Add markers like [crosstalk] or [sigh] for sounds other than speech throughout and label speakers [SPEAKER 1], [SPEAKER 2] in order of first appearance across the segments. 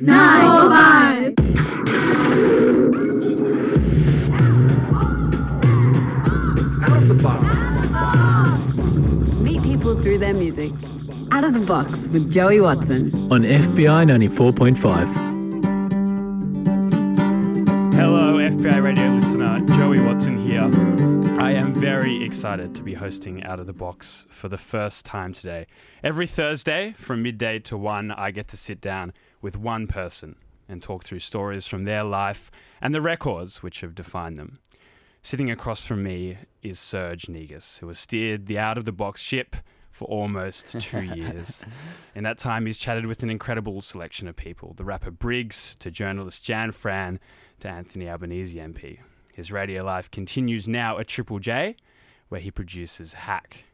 [SPEAKER 1] nine, oh
[SPEAKER 2] Out of the box.
[SPEAKER 3] Meet people through their music. Out of the box with Joey Watson.
[SPEAKER 4] on FBI 94.5.
[SPEAKER 5] Hello, FBI radio listener. Joey Watson here. I am very excited to be hosting Out of the Box for the first time today. Every Thursday from midday to 1, I get to sit down with one person and talk through stories from their life and the records which have defined them. Sitting across from me is Serge Negus, who has steered the Out of the Box ship for almost [laughs] two years. In that time, he's chatted with an incredible selection of people the rapper Briggs, to journalist Jan Fran, to Anthony Albanese MP. His radio life continues now at Triple J, where he produces Hack.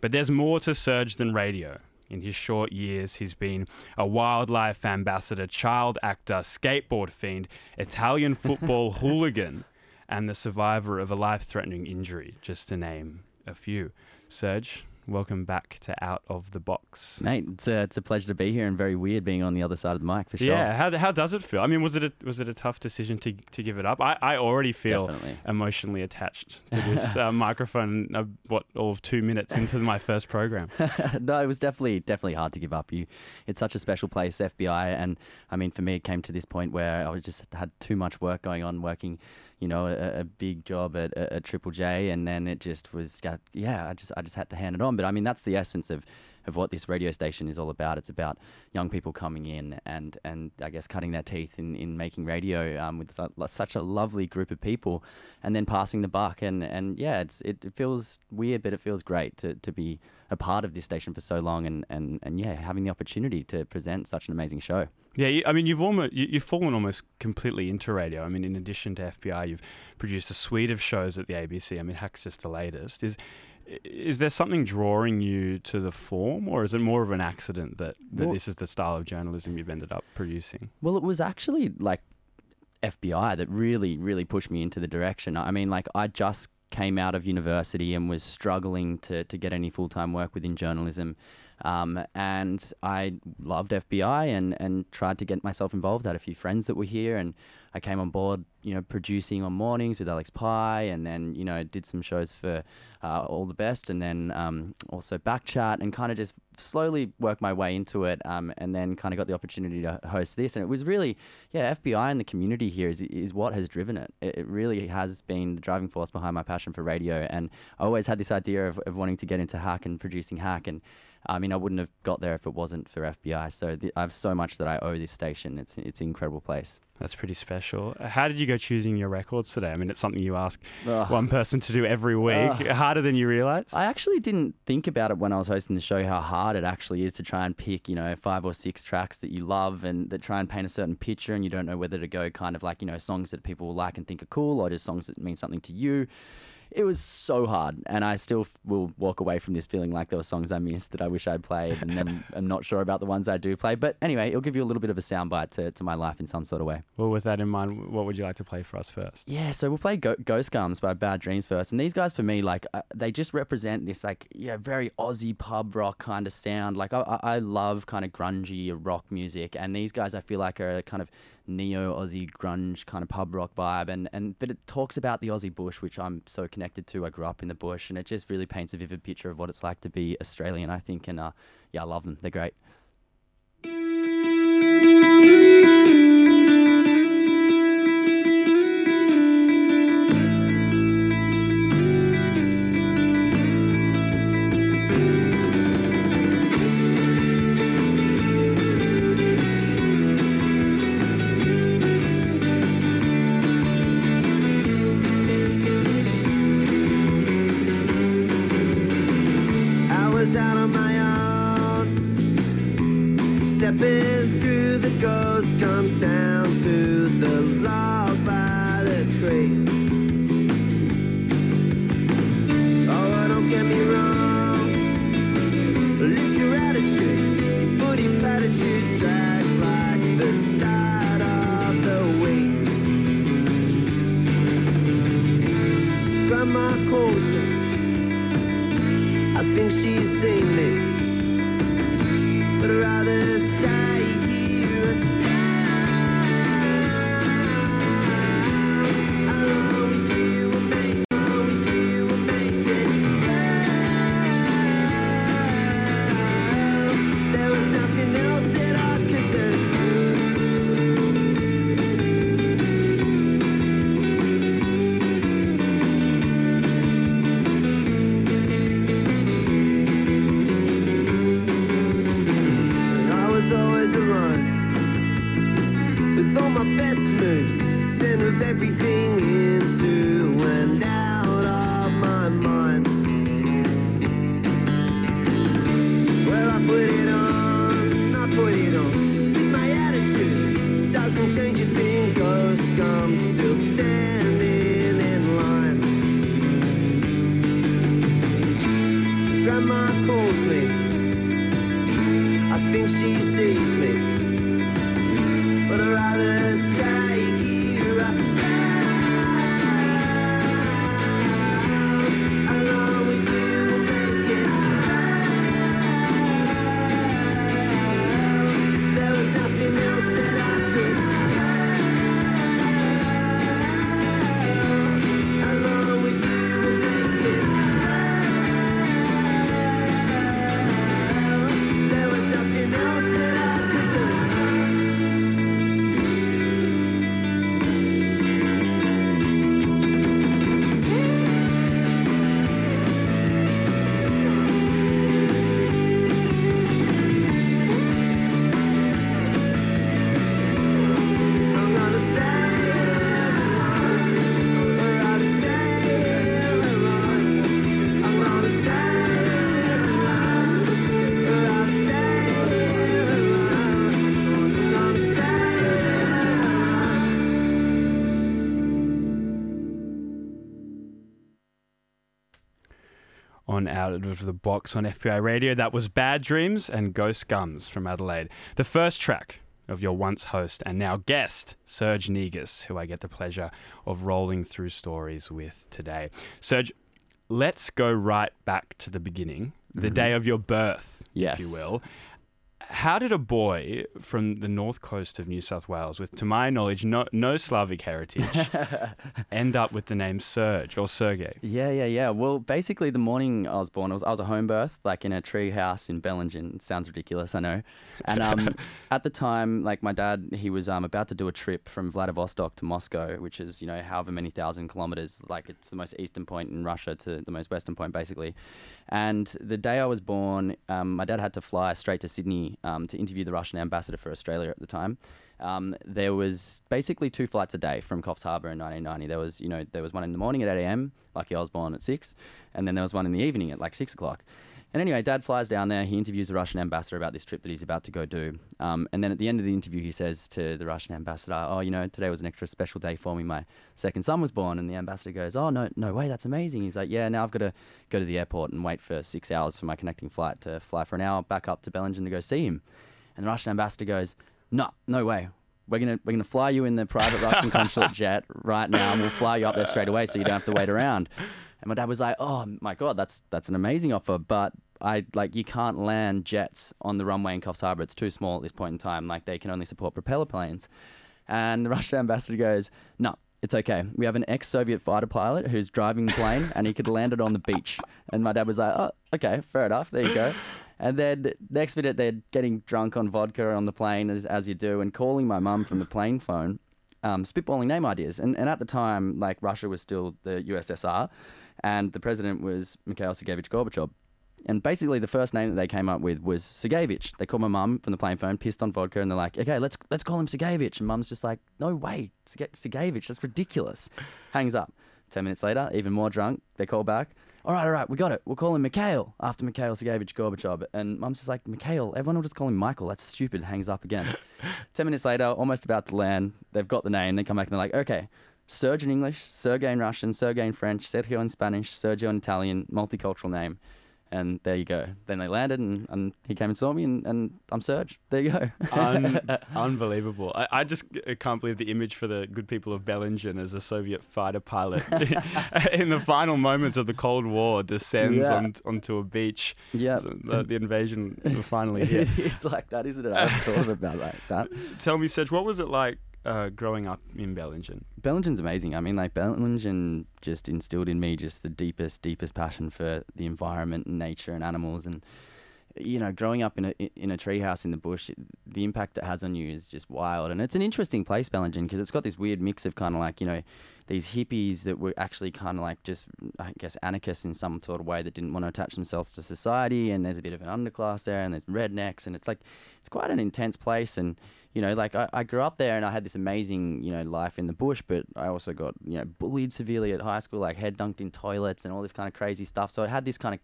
[SPEAKER 5] But there's more to Serge than radio. In his short years, he's been a wildlife ambassador, child actor, skateboard fiend, Italian football [laughs] hooligan, and the survivor of a life threatening injury, just to name a few. Serge, welcome back to Out of the Box.
[SPEAKER 6] Mate, it's a, it's a pleasure to be here and very weird being on the other side of the mic for sure.
[SPEAKER 5] Yeah, how, how does it feel? I mean, was it a, was it a tough decision to, to give it up? I, I already feel
[SPEAKER 6] Definitely.
[SPEAKER 5] emotionally attached to [laughs] this uh, microphone. Uh, what all of two minutes into my first program. [laughs]
[SPEAKER 6] no, it was definitely definitely hard to give up. You, it's such a special place, FBI, and I mean, for me, it came to this point where I was just had too much work going on, working, you know, a, a big job at, at, Triple J, and then it just was, yeah, I just I just had to hand it on. But I mean, that's the essence of of what this radio station is all about. It's about young people coming in and and I guess cutting their teeth in, in making radio um, with such a lovely group of people, and then passing the buck. And, and yeah, it's it, it feels weird, but it feels great to, to be a part of this station for so long, and, and, and yeah, having the opportunity to present such an amazing show.
[SPEAKER 5] Yeah, I mean, you've almost you, you've fallen almost completely into radio. I mean, in addition to FBI, you've produced a suite of shows at the ABC. I mean, Hack's just the latest. Is is there something drawing you to the form, or is it more of an accident that, that
[SPEAKER 6] Well-
[SPEAKER 5] this is the style of journalism you've ended up producing?
[SPEAKER 6] Well, it was actually like FBI that really, really pushed me into the direction. I mean, like I just came out of university and was struggling to, to get any full time work within journalism. Um, and I loved FBI and, and tried to get myself involved. I had a few friends that were here, and I came on board, you know, producing on mornings with Alex Pye, and then, you know, did some shows for uh, All the Best, and then um, also Backchat, and kind of just slowly worked my way into it, um, and then kind of got the opportunity to host this. And it was really, yeah, FBI and the community here is, is what has driven it. it. It really has been the driving force behind my passion for radio. And I always had this idea of, of wanting to get into hack and producing hack. And I mean, I wouldn't have got there if it wasn't for FBI. So th- I have so much that I owe this station. It's, it's an incredible place.
[SPEAKER 5] That's pretty special. How did you go choosing your records today? I mean, it's something you ask
[SPEAKER 6] Ugh.
[SPEAKER 5] one person to do every week.
[SPEAKER 6] Ugh.
[SPEAKER 5] Harder than you realize.
[SPEAKER 6] I actually didn't think about it when I was hosting the show how hard it actually is to try and pick, you know, five or six tracks that you love and that try and paint a certain picture and you don't know whether to go kind of like, you know, songs that people will like and think are cool or just songs that mean something to you. It was so hard and I still f- will walk away from this feeling like there were songs I missed that I wish I'd played and then [laughs] I'm not sure about the ones I do play. But anyway, it'll give you a little bit of a soundbite to, to my life in some sort of way.
[SPEAKER 5] well, with that in mind, what would you like to play for us first?
[SPEAKER 6] Yeah, so we'll play Go- Ghost Gums by Bad Dreams first. And these guys, for me, like, uh, they just represent this, like, yeah, very Aussie pub rock kind of sound. Like, I, I love kind of grungy rock music. And these guys, I feel like, are a kind of neo Aussie grunge kind of pub rock vibe. And, and But it talks about the Aussie bush, which I'm so connected to. I grew up in the bush. And it just really paints a vivid picture of what it's like to be Australian, I think. And uh, yeah, I love them. They're great.
[SPEAKER 7] My
[SPEAKER 8] best moves. Center of everything into and out of
[SPEAKER 5] the Box on FBI Radio. That was Bad Dreams and Ghost Gums from Adelaide. The first track of your once host and now guest, Serge Negus, who I get the pleasure of rolling through stories with today. Serge, let's go right back to the beginning, the mm-hmm. day of your birth, if you will. How did a boy from the north coast of New South Wales, with, to my knowledge, no, no Slavic heritage, [laughs] end up with the name Serge or Sergey?
[SPEAKER 6] Yeah, yeah, yeah. Well, basically, the morning I was born, I was, I was a home birth, like in a tree house in Bellingen. It sounds ridiculous, I know. And um, [laughs] at the time, like my dad, he was um, about to do a trip from Vladivostok to Moscow, which is, you know, however many thousand kilometers. Like it's the most eastern point in Russia to the most western point, basically. And the day I was born, um, my dad had to fly straight to Sydney um, to interview the Russian ambassador for Australia at the time. Um, there was basically two flights a day from Coffs Harbour in 1990. There was, you know, there was one in the morning at 8 a.m. Lucky I was born at six, and then there was one in the evening at like six o'clock. And anyway, Dad flies down there. He interviews the Russian ambassador about this trip that he's about to go do. Um, and then at the end of the interview, he says to the Russian ambassador, "Oh, you know, today was an extra special day for me. My second son was born." And the ambassador goes, "Oh, no, no way, that's amazing." He's like, "Yeah, now I've got to go to the airport and wait for six hours for my connecting flight to fly for an hour back up to Bellingen to go see him." And the Russian ambassador goes, "No, no way. We're gonna we're gonna fly you in the private Russian [laughs] consulate jet right now, and we'll fly you up there straight away, so you don't have to wait around." And my dad was like, "Oh my god, that's that's an amazing offer, but I like you can't land jets on the runway in Coffs Harbour. It's too small at this point in time. Like they can only support propeller planes." And the [laughs] Russian ambassador goes, "No, it's okay. We have an ex-Soviet fighter pilot who's driving the plane, and he could land it on the beach." And my dad was like, "Oh, okay, fair enough. There you go." And then next minute they're getting drunk on vodka on the plane as, as you do, and calling my mum from the plane phone, um, spitballing name ideas. And and at the time, like Russia was still the USSR, and the president was Mikhail Sergeyevich Gorbachev. And basically, the first name that they came up with was Sergeyevich. They called my mum from the plane phone, pissed on vodka, and they're like, "Okay, let's let's call him Sergeyevich." And mum's just like, "No way, Sergeyevich, that's ridiculous." Hangs up. Ten minutes later, even more drunk, they call back. All right, all right, we got it. We'll call him Mikhail after Mikhail Sergeyevich Gorbachev. And mum's just like, Mikhail, everyone will just call him Michael. That's stupid. Hangs up again. [laughs] Ten minutes later, almost about to land, they've got the name. They come back and they're like, okay, Serge in English, Sergey in Russian, Sergey in French, Sergio in Spanish, Sergio in Italian, multicultural name. And there you go. Then they landed and, and he came and saw me and, and I'm Serge. There you go.
[SPEAKER 5] Un- [laughs] unbelievable. I, I just can't believe the image for the good people of Bellingen as a Soviet fighter pilot [laughs] [laughs] in the final moments of the Cold War descends
[SPEAKER 6] Yeah.
[SPEAKER 5] on, onto a beach.
[SPEAKER 6] Yeah.
[SPEAKER 5] So the, the invasion finally here.
[SPEAKER 6] it is like that, isn't it? I haven't thought about like that.
[SPEAKER 5] Tell me, Serge, what was it like uh, growing up in Bellingen?
[SPEAKER 6] Bellingen's amazing. I mean, like Bellingen just instilled in me just the deepest, deepest passion for the environment and nature and animals, and you know, growing up in a in a treehouse in the bush, the impact it has on you is just wild. And it's an interesting place, Bellingen, because it's got this weird mix of kind of like you know these hippies that were actually kind of like just I guess anarchists in some sort of way that didn't want to attach themselves to society. And there's a bit of an underclass there, and there's rednecks, and it's like it's quite an intense place. And you know, like I, I grew up there, and I had this amazing you know life in the bush, but I also got you know bullied severely at high school, like head dunked in toilets and all this kind of crazy stuff. So it had this kind of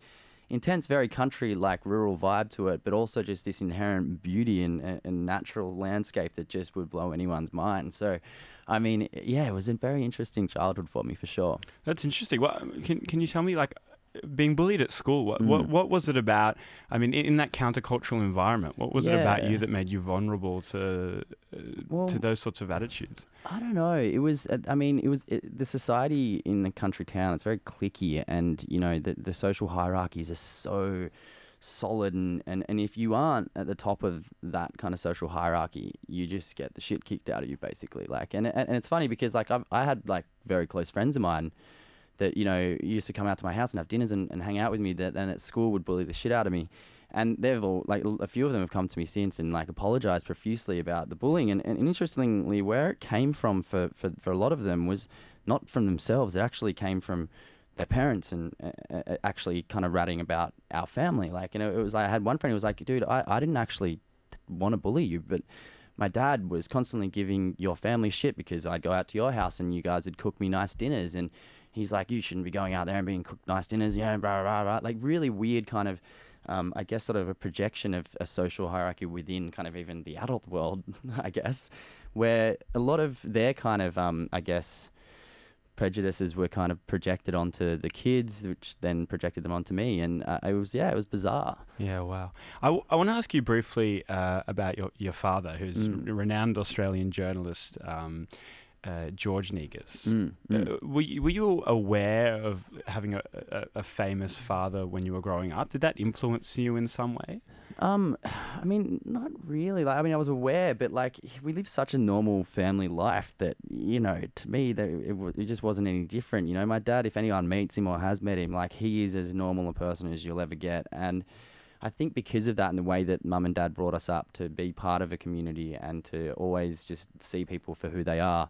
[SPEAKER 6] intense, very country like rural vibe to it, but also just this inherent beauty and, and, and natural landscape that just would blow anyone's mind. So, I mean, yeah, it was a very interesting childhood for me for sure.
[SPEAKER 5] That's interesting. What can can you tell me like being bullied at school? What what,
[SPEAKER 6] Mm.
[SPEAKER 5] what was it about? I mean, in, in that countercultural environment, what was it about you that made you vulnerable to uh,
[SPEAKER 6] Well-
[SPEAKER 5] to those sorts of attitudes?
[SPEAKER 6] I don't know. It was. uh, I mean, it was it, the society in the country town. It's very cliquey, and you know the the social hierarchies are so solid, and, and and if you aren't at the top of that kind of social hierarchy, you just get the shit kicked out of you, basically. Like, and and, and it's funny because like I've, I had like very close friends of mine that you know used to come out to my house and have dinners and, and hang out with me. That then at school would bully the shit out of me. And they've all like a few of them have come to me since and like apologized profusely about the bullying. And, and interestingly, where it came from for, for, for a lot of them was not from themselves. It actually came from their parents and uh, actually kind of ratting about our family. Like, you know, it was like I had one friend who was like, dude, I, I didn't actually want to bully you, but my dad was constantly giving your family shit because I'd go out to your house and you guys would cook me nice dinners. And he's like, you shouldn't be going out there and being cooked nice dinners, you know, blah, blah, blah. Like, really weird kind of. Um, I guess sort of a projection of a social hierarchy within kind of even the adult world, [laughs] I guess, where a lot of their kind of, um, I guess, prejudices were kind of projected onto the kids, which then projected them onto me, and uh, it was yeah, it was bizarre.
[SPEAKER 5] Yeah, wow. I, w- I want to ask you briefly uh, about your, your father, who's
[SPEAKER 6] Mm.
[SPEAKER 5] a renowned Australian journalist, um, uh, George Negus.
[SPEAKER 6] Mm, mm.
[SPEAKER 5] Uh, were, you, were you aware of having a, a, a famous father when you were growing up? Did that influence you in some way?
[SPEAKER 6] Um, I mean, not really. Like, I mean, I was aware, but like, we live such a normal family life that you know, to me, that it, it just wasn't any different. You know, my dad, if anyone meets him or has met him, like, he is as normal a person as you'll ever get, and. I think because of that and the way that mum and dad brought us up to be part of a community and to always just see people for who they are,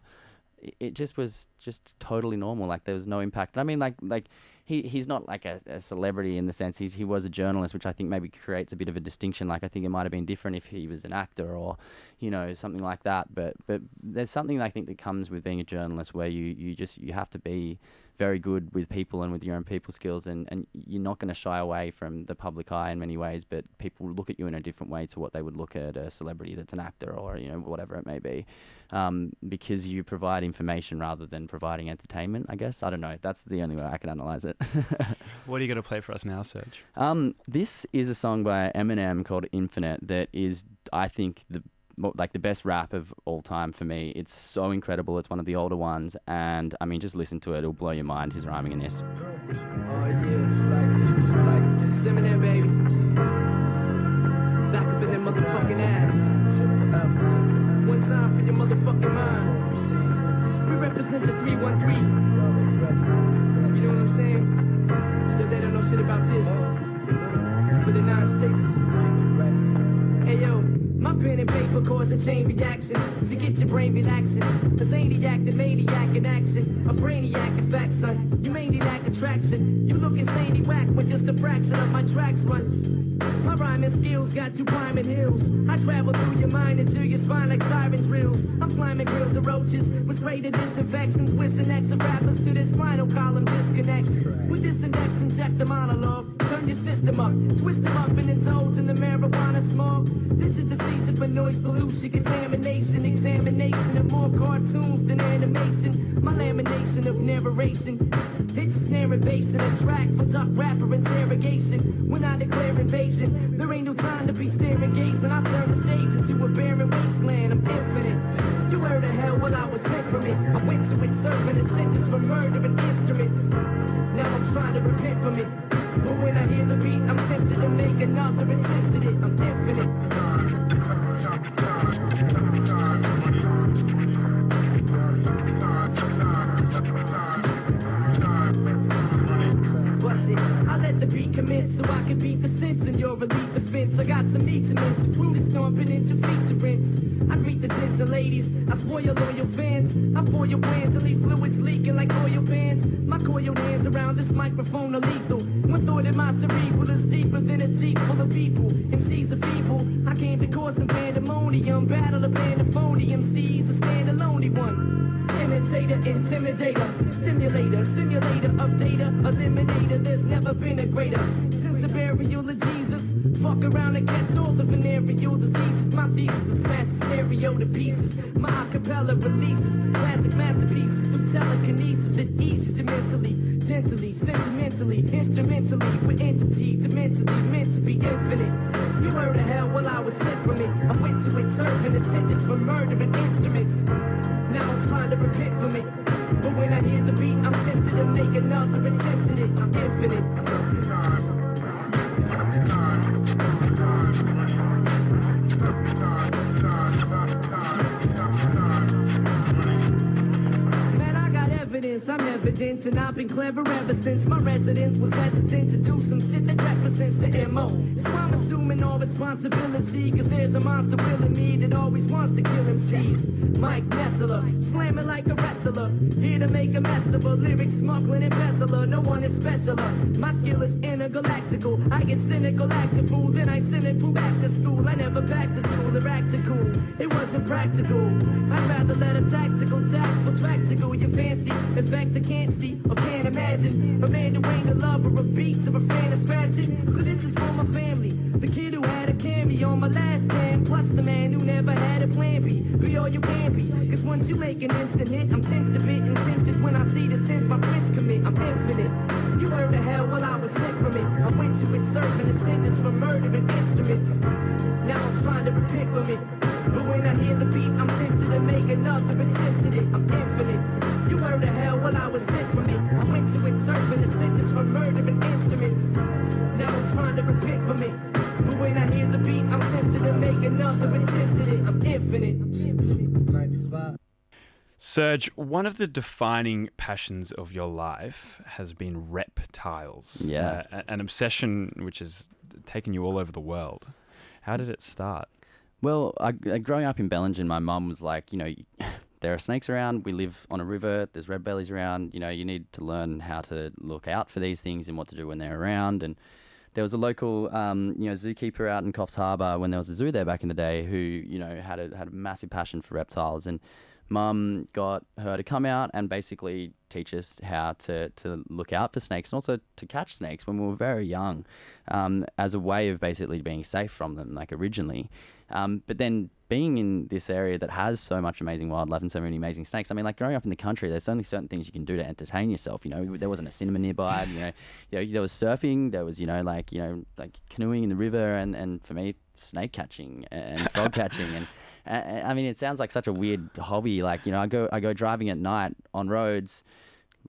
[SPEAKER 6] it, just was just totally normal. Like there was no impact. I mean, like like he he's not like a, a celebrity in the sense he's he was a journalist, which I think maybe creates a bit of a distinction. Like I think it might have been different if he was an actor or you know something like that. But but there's something I think that comes with being a journalist where you you just you have to be very good with people and with your own people skills and, and you're not going to shy away from the public eye in many ways but people look at you in a different way to what they would look at a celebrity that's an actor or you know whatever it may be. Um, because you provide information rather than providing entertainment i guess. I don't know. That's the only way i can analyze it. [laughs]
[SPEAKER 5] What are you going to play for us now, Serge?
[SPEAKER 6] um, this is a song by eminem called infinite that is i think the like the best rap of all time for me. It's so incredible. It's one of the older ones, and I mean, just listen to it; it'll blow your mind. His rhyming in this.
[SPEAKER 1] One time for your motherfucking mind. We represent the 313. You know what I'm saying? Yo, they don't know shit about this. For the 9-6. Hey yo, my pen and paper cause a chain reaction to get your brain relaxing. A zaniac, the maniac in action. A brainiac in fact, son. You mainly lack attraction. You look insanely whack when just a fraction of my tracks run. My rhyming skills got you climbing hills. I travel through your mind into your spine like siren drills. I'm sliming grills of roaches with spray to disinfect and twist and X of rappers to this spinal column disconnects. With this index, inject the monologue. Turn your system up, twist them up and indulge in the marijuana smoke. This is the season for noise pollution, contamination, examination of more cartoons than animation. My lamination of narration. Snare and bass in a track for duck rapper interrogation. When I declare invasion, there ain't no time to be staring gazing. I turn the stage into a barren wasteland. I'm infinite. You heard of hell when I was sent from it. I went to it serving a sentence for murdering instruments. Now I'm trying to repent from it. But when I hear the beat, I'm tempted to make another attempt at it. I'm infinite. I got some meat to mince, fruit is stomping into rinse. I greet the tens and ladies, I spoil your loyal fans. I foil your and leave fluids leaking like oil bands. My coiled hands around this microphone are lethal. One thought in my cerebral Fuck around and catch all the venereal diseases. My thesis is the stereo to pieces. My acapella releases classic masterpieces through telekinesis that eases you mentally, gently, sentimentally, instrumentally, with entity, dementally, meant to be infinite. You heard of hell while I was sent from it. I went to it serving a sentence for murdering and I've been clever ever since my residence was hesitant to do some shit that represents the MO. I'm assuming all responsibility, cause there's a monster willing me that always wants to kill MCs. Mike Messler, slamming like a wrestler, here to make a mess of a lyric smuggling embezzler. No one is specialer. My skill is intergalactical. I get cynical, act a fool, then I send it through back to school. I never backed a tool or act a cool. It wasn't practical. I'd rather let a tactical, tactful to go. You fancy? In fact, I can't see or can't imagine a man who ain't a lover of beats or a fan of scratching. So this is for my family. The kid who had a candy on my last ten, plus the man who never had a plan B. Be all you can be. Cause once you make an instant hit, I'm tense to bit and tempted when I see the sins my friends commit. I'm infinite. You heard the hell while I was sick from it. I went to it serving a sentence for murdering instruments. Now I'm trying to repent from it. But when I hear the beat, I'm tempted to make another attempt at it. I'm infinite. You heard the hell while I was sick from it. I went to it serving a sentence for murdering instruments. Now I'm trying to repent from it.
[SPEAKER 5] Serge, one of the defining passions of your life has been reptiles.
[SPEAKER 6] Yeah.
[SPEAKER 5] Uh, an obsession which has taken you all over the world. How did it start?
[SPEAKER 6] Well, I, uh, growing up in Bellingen, my mum was like, you know, [laughs] there are snakes around. We live on a river. There's red bellies around. You know, you need to learn how to look out for these things and what to do when they're around. And there was a local, um, you know, zookeeper out in Coffs Harbour when there was a zoo there back in the day who, you know, had a had a massive passion for reptiles. And mum got her to come out and basically teach us how to, to look out for snakes and also to catch snakes when we were very young um, as a way of basically being safe from them, like originally. Um, but then being in this area that has so much amazing wildlife and so many amazing snakes, I mean, like growing up in the country, there's only certain things you can do to entertain yourself. You know, there wasn't a cinema nearby. You know, you know, there was surfing. There was, you know, like you know, like canoeing in the river, and and for me, snake catching and [laughs] frog catching and. I I mean, it sounds like such a weird hobby. Like, you know, I go I go driving at night on roads,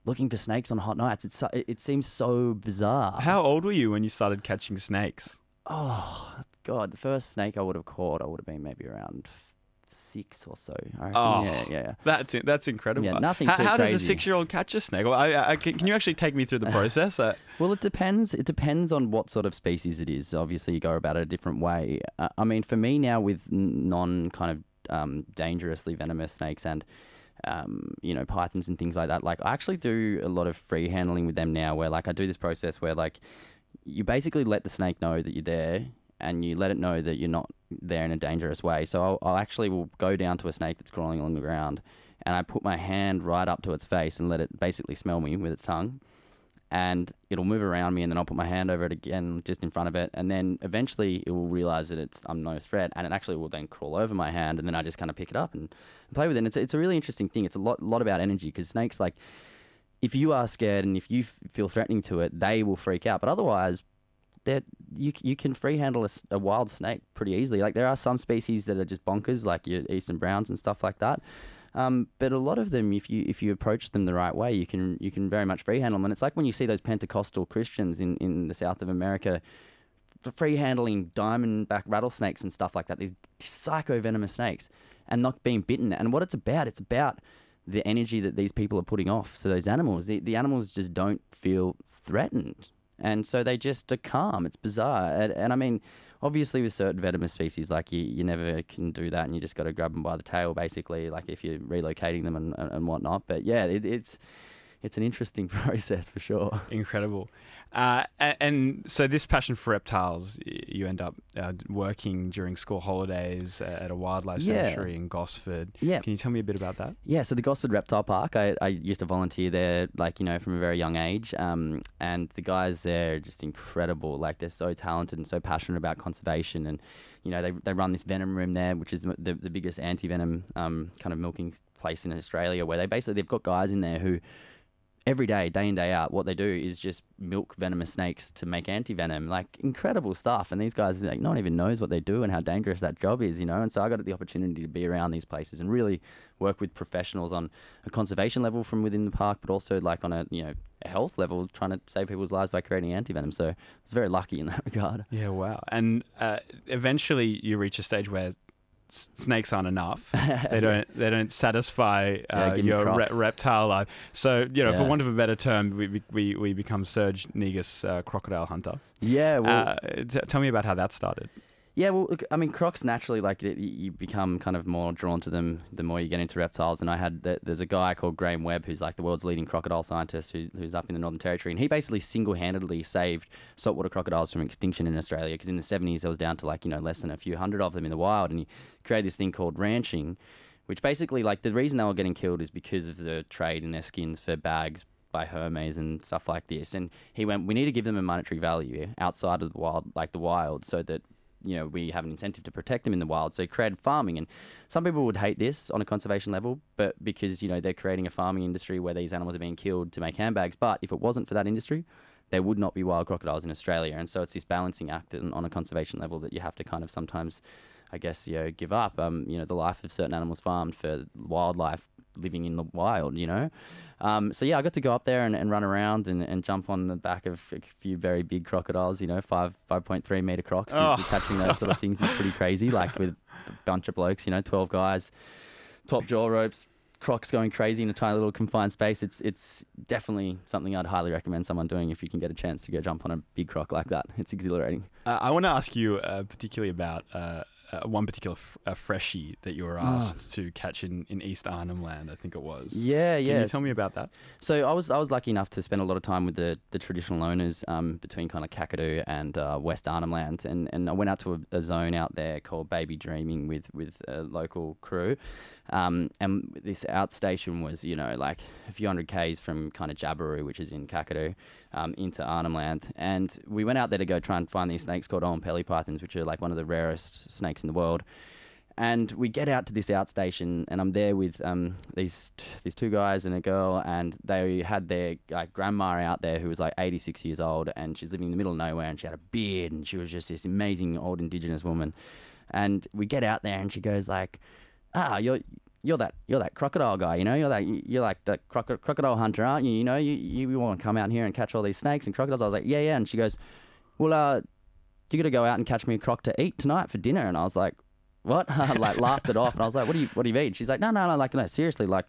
[SPEAKER 6] looking for snakes on hot nights. It's so, it seems so bizarre.
[SPEAKER 5] How old were you when you started catching snakes?
[SPEAKER 6] Oh God, the first snake I would have caught, I would have been maybe around six or so. I reckon.
[SPEAKER 5] Oh,
[SPEAKER 6] yeah, yeah, yeah.
[SPEAKER 5] That's it. That's incredible.
[SPEAKER 6] Yeah, nothing
[SPEAKER 5] How,
[SPEAKER 6] too
[SPEAKER 5] how does a six-year-old catch a snake? Well, I, I, can, can you actually take me through the [laughs] process? Uh,
[SPEAKER 6] Well, it depends. It depends on what sort of species it is. Obviously, you go about it a different way. Uh, I mean, for me now, with non kind of um, dangerously venomous snakes and um, you know pythons and things like that, like I actually do a lot of free handling with them now. Where like I do this process where like you basically let the snake know that you're there and you let it know that you're not there in a dangerous way. So I'll, I'll actually will go down to a snake that's crawling along the ground and I put my hand right up to its face and let it basically smell me with its tongue. And it'll move around me, and then I'll put my hand over it again, just in front of it, and then eventually it will realize that it's I'm no threat, and it actually will then crawl over my hand, and then I just kind of pick it up and, and play with it. And it's it's a really interesting thing. It's a lot lot about energy because snakes like if you are scared and if you f- feel threatening to it, they will freak out. But otherwise, that you you can free handle a wild snake pretty easily. Like there are some species that are just bonkers, like your eastern browns and stuff like that. Um, but a lot of them, if you if you approach them the right way, you can you can very much free handle them. And it's like when you see those Pentecostal Christians in, in the south of America, free handling diamondback rattlesnakes and stuff like that. These psycho venomous snakes, and not being bitten. And what it's about, it's about the energy that these people are putting off to those animals. The, the animals just don't feel threatened. And so they just are calm. It's bizarre, and, and I mean, obviously with certain venomous species, like you, you never can do that, and you just got to grab them by the tail, basically, like if you're relocating them and, and, and whatnot. But yeah, it, it's it's an interesting [laughs] process for sure.
[SPEAKER 5] Incredible. Uh, a- and so this passion for reptiles, you end up uh, working during school holidays at a wildlife
[SPEAKER 6] Yeah.
[SPEAKER 5] sanctuary in Gosford.
[SPEAKER 6] Yeah.
[SPEAKER 5] Can you tell me a bit about that?
[SPEAKER 6] Yeah, so the Gosford Reptile Park, I, I used to volunteer there, like, you know, from a very young age. Um, and the guys there are just incredible. Like, they're so talented and so passionate about conservation. And, you know, they, they run this venom room there, which is the, the, the biggest anti venom um, kind of milking place in Australia, where they basically, they've got guys in there who every day, day in, day out, what they do is just milk venomous snakes to make anti venom. Like incredible stuff. And these guys, like, no one even knows what they do and how dangerous that job is, you know. And so I got the opportunity to be around these places and really work with professionals on a conservation level from within the park, but also like on a you know a health level, trying to save people's lives by creating anti venom. So I was very lucky in that [laughs] regard.
[SPEAKER 5] Yeah, wow. And uh, eventually you reach a stage where s- snakes aren't enough. [laughs] they don't they don't satisfy uh,
[SPEAKER 6] me
[SPEAKER 5] your re- reptile life. So you know, for want of a better term, we we- we, we become Serge Negus uh, crocodile hunter.
[SPEAKER 6] Yeah, well,
[SPEAKER 5] Uh, t- tell me about how that started.
[SPEAKER 6] Yeah, well, look, I mean, crocs naturally, like, you become kind of more drawn to them the more you get into reptiles. And I had, there's a guy called Graham Webb who's like the world's leading crocodile scientist who's, who's up in the Northern Territory. And he basically single handedly saved saltwater crocodiles from extinction in Australia because in the 70s there was down to like, you know, less than a few hundred of them in the wild. And he created this thing called ranching, which basically, like, the reason they were getting killed is because of the trade in their skins for bags by Hermes and stuff like this. And he went, we need to give them a monetary value outside of the wild, like the wild, so that you know we have an incentive to protect them in the wild. So he created farming, and some people would hate this on a conservation level, but because you know they're creating a farming industry where these animals are being killed to make handbags. But if it wasn't for that industry, there would not be wild crocodiles in Australia. And so it's this balancing act on a conservation level that you have to kind of sometimes. I guess you know, give up. Um, you know, the life of certain animals farmed for wildlife living in the wild. You know, um, so yeah, I got to go up there and, and run around and, and jump on the back of a few very big crocodiles. You know, five five point three meter crocs. and
[SPEAKER 5] Oh.
[SPEAKER 6] Catching those sort of things is pretty crazy. Like with a bunch of blokes. You know, twelve guys, top jaw ropes. Crocs going crazy in a tiny little confined space. It's it's definitely something I'd highly recommend someone doing if you can get a chance to go jump on a big croc like that. It's exhilarating.
[SPEAKER 5] Uh, I want to ask you uh, particularly about uh, uh, one particular f- uh, freshie that you were asked to catch in, in East Arnhem Land, I think it was.
[SPEAKER 6] Yeah, yeah.
[SPEAKER 5] Can you tell me about that?
[SPEAKER 6] So I was I was lucky enough to spend a lot of time with the, the traditional owners um, between kind of Kakadu and uh, West Arnhem Land, and, and I went out to a, a zone out there called Baby Dreaming with with a local crew, um, and this outstation was you know like a few hundred k's from kind of Jabiru, which is in Kakadu, um, into Arnhem Land, and we went out there to go try and find these snakes called Oenpelli pythons, which are like one of the rarest snakes in the world. And we get out to this outstation, and I'm there with um, these these two guys and a girl, and they had their like grandma out there who was like 86 years old, and she's living in the middle of nowhere, and she had a beard, and she was just this amazing old indigenous woman. And we get out there, and she goes like, "Ah, you're you're that you're that crocodile guy, you know, you're that you're like that croco- crocodile hunter, aren't you? You know, you you want to come out here and catch all these snakes and crocodiles." I was like, "Yeah, yeah," and she goes, "Well, uh, you got to go out and catch me a croc to eat tonight for dinner," and I was like what? [laughs] Like laughed it off, and I was like, "What do you What do you mean?" She's like, "No, no, no, like no, seriously, like."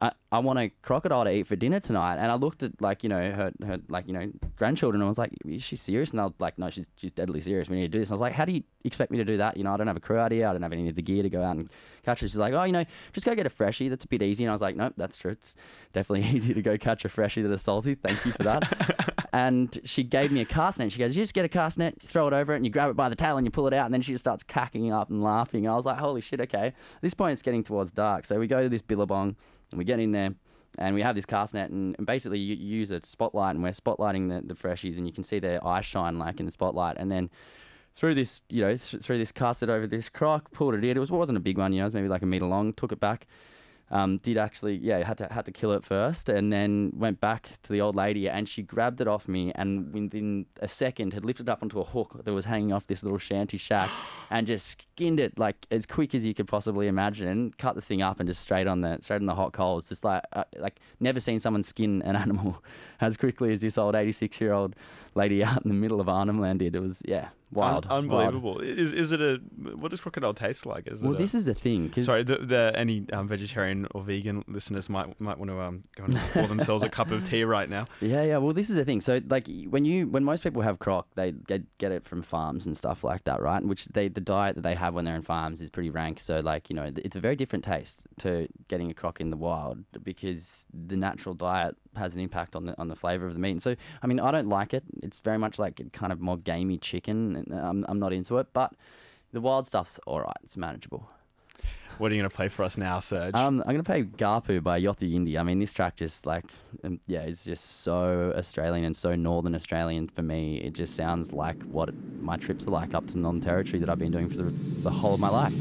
[SPEAKER 6] I, I want a crocodile to eat for dinner tonight, and I looked at like you know her her like you know grandchildren, and I was like, "Is she serious?" And they were like, "No, she's she's deadly serious. We need to do this." And I was like, "How do you expect me to do that? You know, I don't have a crew out here. I don't have any of the gear to go out and catch her." She's like, "Oh, you know, just go get a freshie. That's a bit easy." And I was like, "Nope, that's true. It's definitely [laughs] easy to go catch a freshie that is salty. Thank you for that." [laughs] and she gave me a cast net. She goes, "You just get a cast net, throw it over it, and you grab it by the tail and you pull it out." And then she just starts cacking up and laughing. And I was like, "Holy shit! Okay." At this point, it's getting towards dark, so we go to this billabong and we get in there. And we have this cast net, and, and basically you, use a spotlight, and we're spotlighting the, the freshies, and you can see their eyes shine like in the spotlight. And then through this, you know, th- through this, cast net over this croc, pulled it in. It was it wasn't a big one, you know, it was maybe like a meter long. Took it back. Um, did actually, yeah, had to had to kill it first, and then went back to the old lady, and she grabbed it off me, and within a second had lifted it up onto a hook that was hanging off this little shanty shack, [gasps] and just skinned it like as quick as you could possibly imagine. Cut the thing up and just straight on the straight on the hot coals, just like uh, like never seen someone skin an [laughs] animal as quickly as this old eighty six year old lady [laughs] out in the middle of Arnhem Land did. It was yeah, wild,
[SPEAKER 5] Un-
[SPEAKER 6] wild.
[SPEAKER 5] unbelievable. Is is it a what does crocodile taste like? Is
[SPEAKER 6] Well,
[SPEAKER 5] a,
[SPEAKER 6] this is the thing. 'cause-
[SPEAKER 5] Sorry, the, the any um, vegetarian or vegan listeners might might want to um, go and pour themselves a cup of tea right now. [laughs]
[SPEAKER 6] Yeah, yeah. Well, this is the thing. So, like, when you when most people have croc, they get get it from farms and stuff like that, right? Which they the diet that they have when they're in farms is pretty rank. So, like, you know, it's a very different taste to getting a croc in the wild because the natural diet has an impact on the on the flavor of the meat. And so, I mean, I don't like it. It's very much like kind of more gamey chicken. and I'm I'm not into it, but the wild stuff's all right. It's manageable.
[SPEAKER 5] What are you going to play for us now, Serge?
[SPEAKER 6] Um, I'm gonna play Gapu by Yothu Yindi. I mean, this track just like, um, yeah, it's just so Australian and so Northern Australian for me. It just sounds like what my trips are like up to non territory that I've been doing for the, the whole of my life.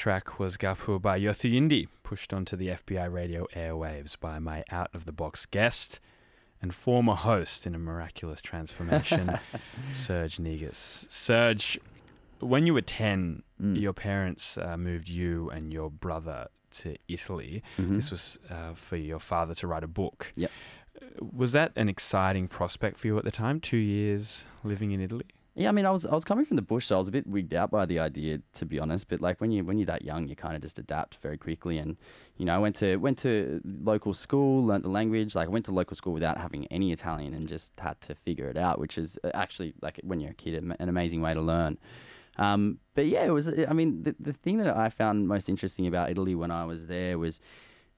[SPEAKER 5] Track was Gapu by Yothu Yindi, pushed onto the FBI radio airwaves by my out of the box guest and former host in a miraculous transformation, [laughs] Serge Negus. Serge, when you were 10,
[SPEAKER 6] Mm.
[SPEAKER 5] your parents uh, moved you and your brother to Italy.
[SPEAKER 6] Mhm.
[SPEAKER 5] This was uh, for your father to write a book.
[SPEAKER 6] Yep.
[SPEAKER 5] Uh, Was that an exciting prospect for you at the time? Two years living in Italy?
[SPEAKER 6] Yeah, I mean, I was I was coming from the bush, so I was a bit wigged out by the idea, to be honest. But like when you when you're that young, you kind of just adapt very quickly. And you know, I went to went to local school, learnt the language. Like I went to local school without having any Italian, and just had to figure it out, which is uh, actually like when you're a kid, an amazing way to learn. Um, but yeah, it was. I mean, the the thing that I found most interesting about Italy when I was there was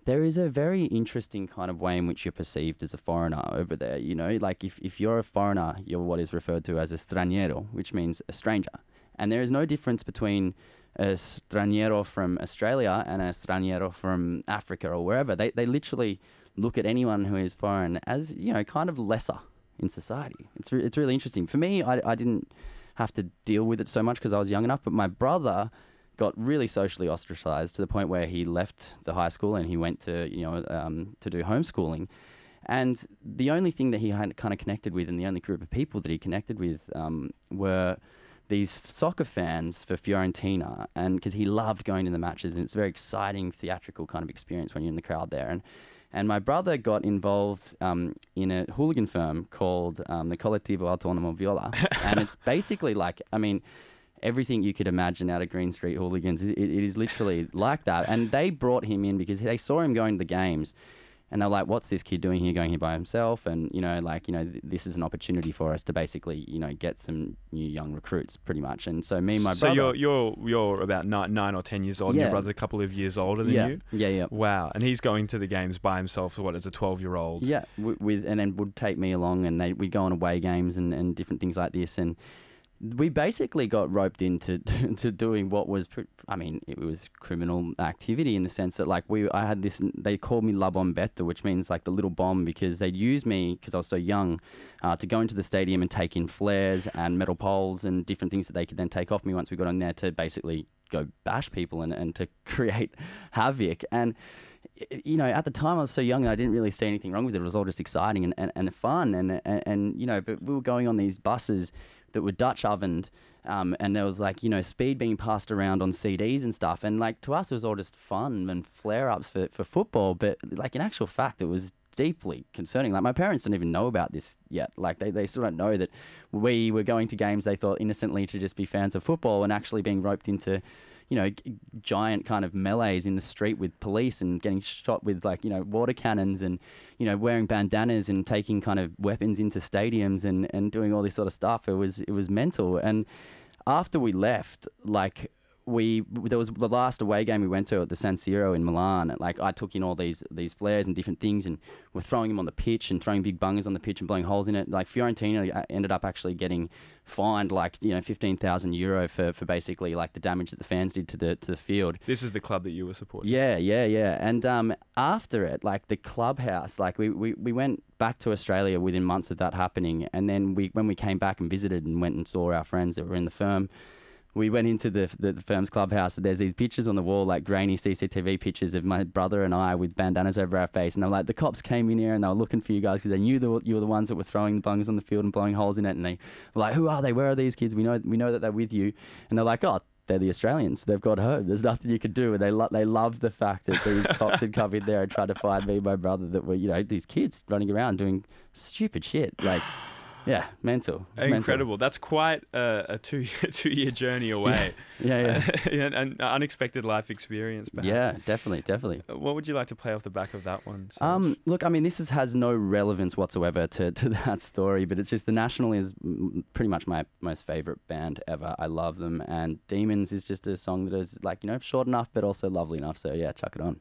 [SPEAKER 6] there is a very interesting kind of way in which you're perceived as a foreigner over there. You know, like if, if you're a foreigner, you're what is referred to as a straniero, which means a stranger. And there is no difference between a straniero from Australia and a straniero from Africa or wherever. They, they literally look at anyone who is foreign as, you know, kind of lesser in society. It's, re- it's really interesting. For me, I, I didn't. have to deal with it so much because I was young enough. But my brother got really socially ostracized to the point where he left the high school and he went to you know um, to do homeschooling. And the only thing that he had kind of connected with, and the only group of people that he connected with, um, were these soccer fans for Fiorentina, and because he loved going to the matches, and it's a very exciting theatrical kind of experience when you're in the crowd there. And and my brother got involved um, in a hooligan firm called um, the Collettivo Autonomo Viola, [laughs] and it's basically like, I mean, everything you could imagine out of Green Street Hooligans. It, it is literally [laughs] like that. And they brought him in because they saw him going to the games. And they're like, what's this kid doing here, going here by himself? And, you know, like, you know, th- this is an opportunity for us to basically, you know, get some new young recruits pretty much. And so me and my
[SPEAKER 5] so
[SPEAKER 6] brother.
[SPEAKER 5] So you're you're you're about nine, nine or ten years old. and
[SPEAKER 6] Yeah.
[SPEAKER 5] Your brother's a couple of years older than
[SPEAKER 6] yeah,
[SPEAKER 5] you.
[SPEAKER 6] yeah, yeah.
[SPEAKER 5] Wow, and he's going to the games by himself. What as a twelve-year-old?
[SPEAKER 6] Yeah, w- with and then would take me along, and they we'd go on away games and, and different things like this, and we basically got roped into [laughs] to doing what was, I mean, it was criminal activity in the sense that like we, I had this, they called me La Bombetta, which means like the little bomb, because they'd use me because I was so young, uh, to go into the stadium and take in flares and metal poles and different things that they could then take off me once we got on there to basically go bash people and, and to [laughs] create havoc. And you know, at the time I was so young and I didn't really see anything wrong with it. It was all just exciting and, and, and fun. And, and, and, you know, but we were going on these buses that were Dutch ovened. Um, and there was like, you know, speed being passed around on CDs and stuff. And like to us, it was all just fun and flare ups for, for football. But like in actual fact, it was deeply concerning. Like my parents didn't even know about this yet. Like they, they still don't know that we were going to games they thought innocently to just be fans of football and actually being roped into you know, g- giant kind of melees in the street with police and getting shot with like, you know, water cannons and, you know, wearing bandanas and taking kind of weapons into stadiums and, and doing all this sort of stuff. It was, it was mental. And after we left, like, we there was the last away game we went to at the San Siro in Milan. Like I took in all these these flares and different things, and we're throwing them on the pitch and throwing big bungers on the pitch and blowing holes in it. Like Fiorentina uh, ended up actually getting fined like you know fifteen thousand euro for for basically like the damage that the fans did to the to the field.
[SPEAKER 5] This is the club that you were supporting.
[SPEAKER 6] Yeah, yeah, yeah. And um, after it, like the clubhouse, like we, we, we went back to Australia within months of that happening. And then we when we came back and visited and went and saw our friends that were in the firm, we went into the, the, the firm's clubhouse. There's these pictures on the wall, like grainy CCTV pictures of my brother and I with bandanas over our face. And they're like, the cops came in here and they were looking for you guys because they knew the, you were the ones that were throwing the bungers on the field and blowing holes in it. And they were like, who are they? Where are these kids? We know we know that they're with you. And they're like, oh, they're the Australians. They've got home. There's nothing you could do. And they lo- they loved the fact that these cops had come in there and tried to find me my brother that were, you know, these kids running around doing stupid shit. Like, yeah, mental. mental.
[SPEAKER 5] Incredible. That's quite a, a two [laughs] two year journey away.
[SPEAKER 6] Yeah, yeah. [laughs]
[SPEAKER 5] an, an unexpected life experience. Perhaps.
[SPEAKER 6] Yeah, definitely, definitely.
[SPEAKER 5] What would you like to play off the back of that one?
[SPEAKER 6] Um, look, I mean, this is, has no relevance whatsoever to, to [laughs] that story, but it's just the National is pretty much my most favorite band ever. I love them, and Demons is just a song that is like you know short enough, but also lovely enough. So yeah, chuck it on.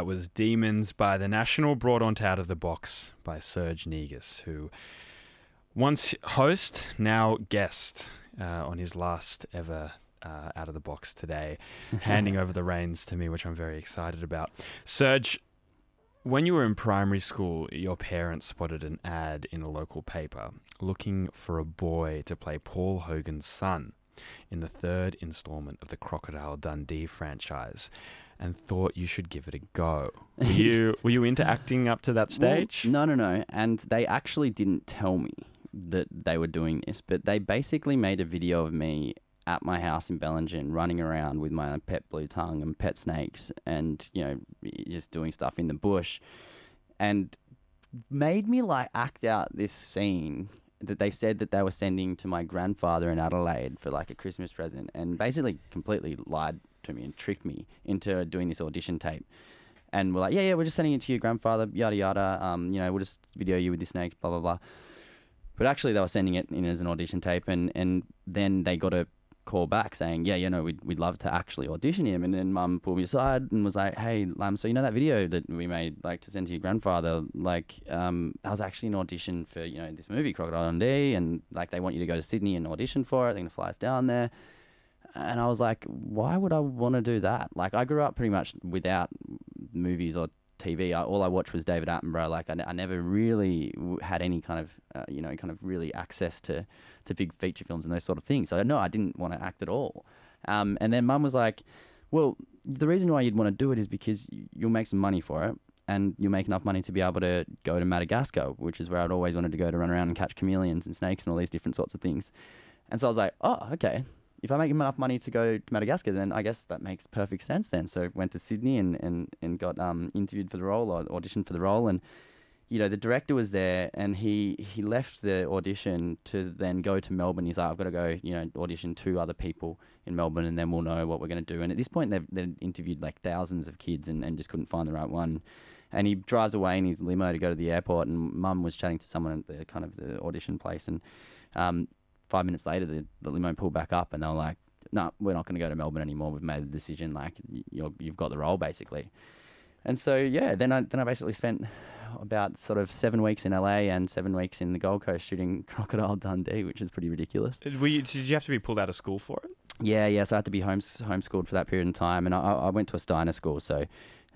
[SPEAKER 9] That
[SPEAKER 5] was Demons by The National, brought onto Out of the Box by Serge Negus, who once host, now guest uh, on his last ever uh, Out of the Box today, [laughs] handing over the reins to me, which I'm very excited about. Serge, when you were in primary school, your parents spotted an ad in a local paper looking for a boy to play Paul Hogan's son in the third installment of the Crocodile Dundee franchise and thought you should give it a go. [laughs] Were you were you into acting up to that
[SPEAKER 6] Well,
[SPEAKER 5] stage?
[SPEAKER 6] no, no, no. And they actually didn't tell me that they were doing this, but they basically made a video of me at my house in Bellingen running around with my pet blue tongue and pet snakes and, you know, just doing stuff in the bush and made me like act out this scene that they said that they were sending to my grandfather in Adelaide for like a Christmas present and basically completely lied to me and tricked me into doing this audition tape. And we're like, yeah, yeah, we're just sending it to your grandfather, yada yada. Um, you know, we'll just video you with the snakes, blah blah blah. But actually, they were sending it in as an audition tape, and and then they got a call back saying, yeah, you know, we'd, we'd love to actually audition him. And then mum pulled me aside and was like, hey, Lam, so you know that video that we made, like, to send to your grandfather, like, um, that was actually an audition for, you know, this movie, Crocodile Dundee, and, like, they want you to go to Sydney and audition for it. They're going to fly us down there. And I was like, why would I want to do that? Like, I grew up pretty much without movies or TV. I, all I watched was David Attenborough. Like, I never really had any kind of, uh, you know, kind of really access to, to big feature films and those sort of things. So, no, I didn't want to act at all. Um, and then mum was like, well, the reason why you'd want to do it is because you'll make some money for it. And you'll make enough money to be able to go to Madagascar, which is where I'd always wanted to go to run around and catch chameleons and snakes and all these different sorts of things. And so I was like, oh, okay. If I make enough money to go to Madagascar, then I guess that makes perfect sense then. So went to Sydney and, and, and got um, interviewed for the role or auditioned for the role. And, you know, the director was there and he, he left the audition to then go to Melbourne. He's like, I've got to go, you know, audition two other people in Melbourne and then we'll know what we're going to do. And at this point, they've, they've interviewed like thousands of kids and, and just couldn't find the right one. And he drives away in his limo to go to the airport and mum was chatting to someone at the kind of the audition place. And um, five minutes later, the, the limo pulled back up, and they were like, "No, we're not going to go to Melbourne anymore. We've made the decision. Like, you're, you've got the role, basically." And so, yeah, then I then I basically spent about sort of seven weeks in LA and seven weeks in the Gold Coast shooting [laughs] Crocodile Dundee, which is pretty ridiculous.
[SPEAKER 5] Were you, did you have to be pulled out of school for it?
[SPEAKER 6] Yeah, yeah. So I had to be homes homeschooled for that period of time, and I, I I went to a Steiner school. So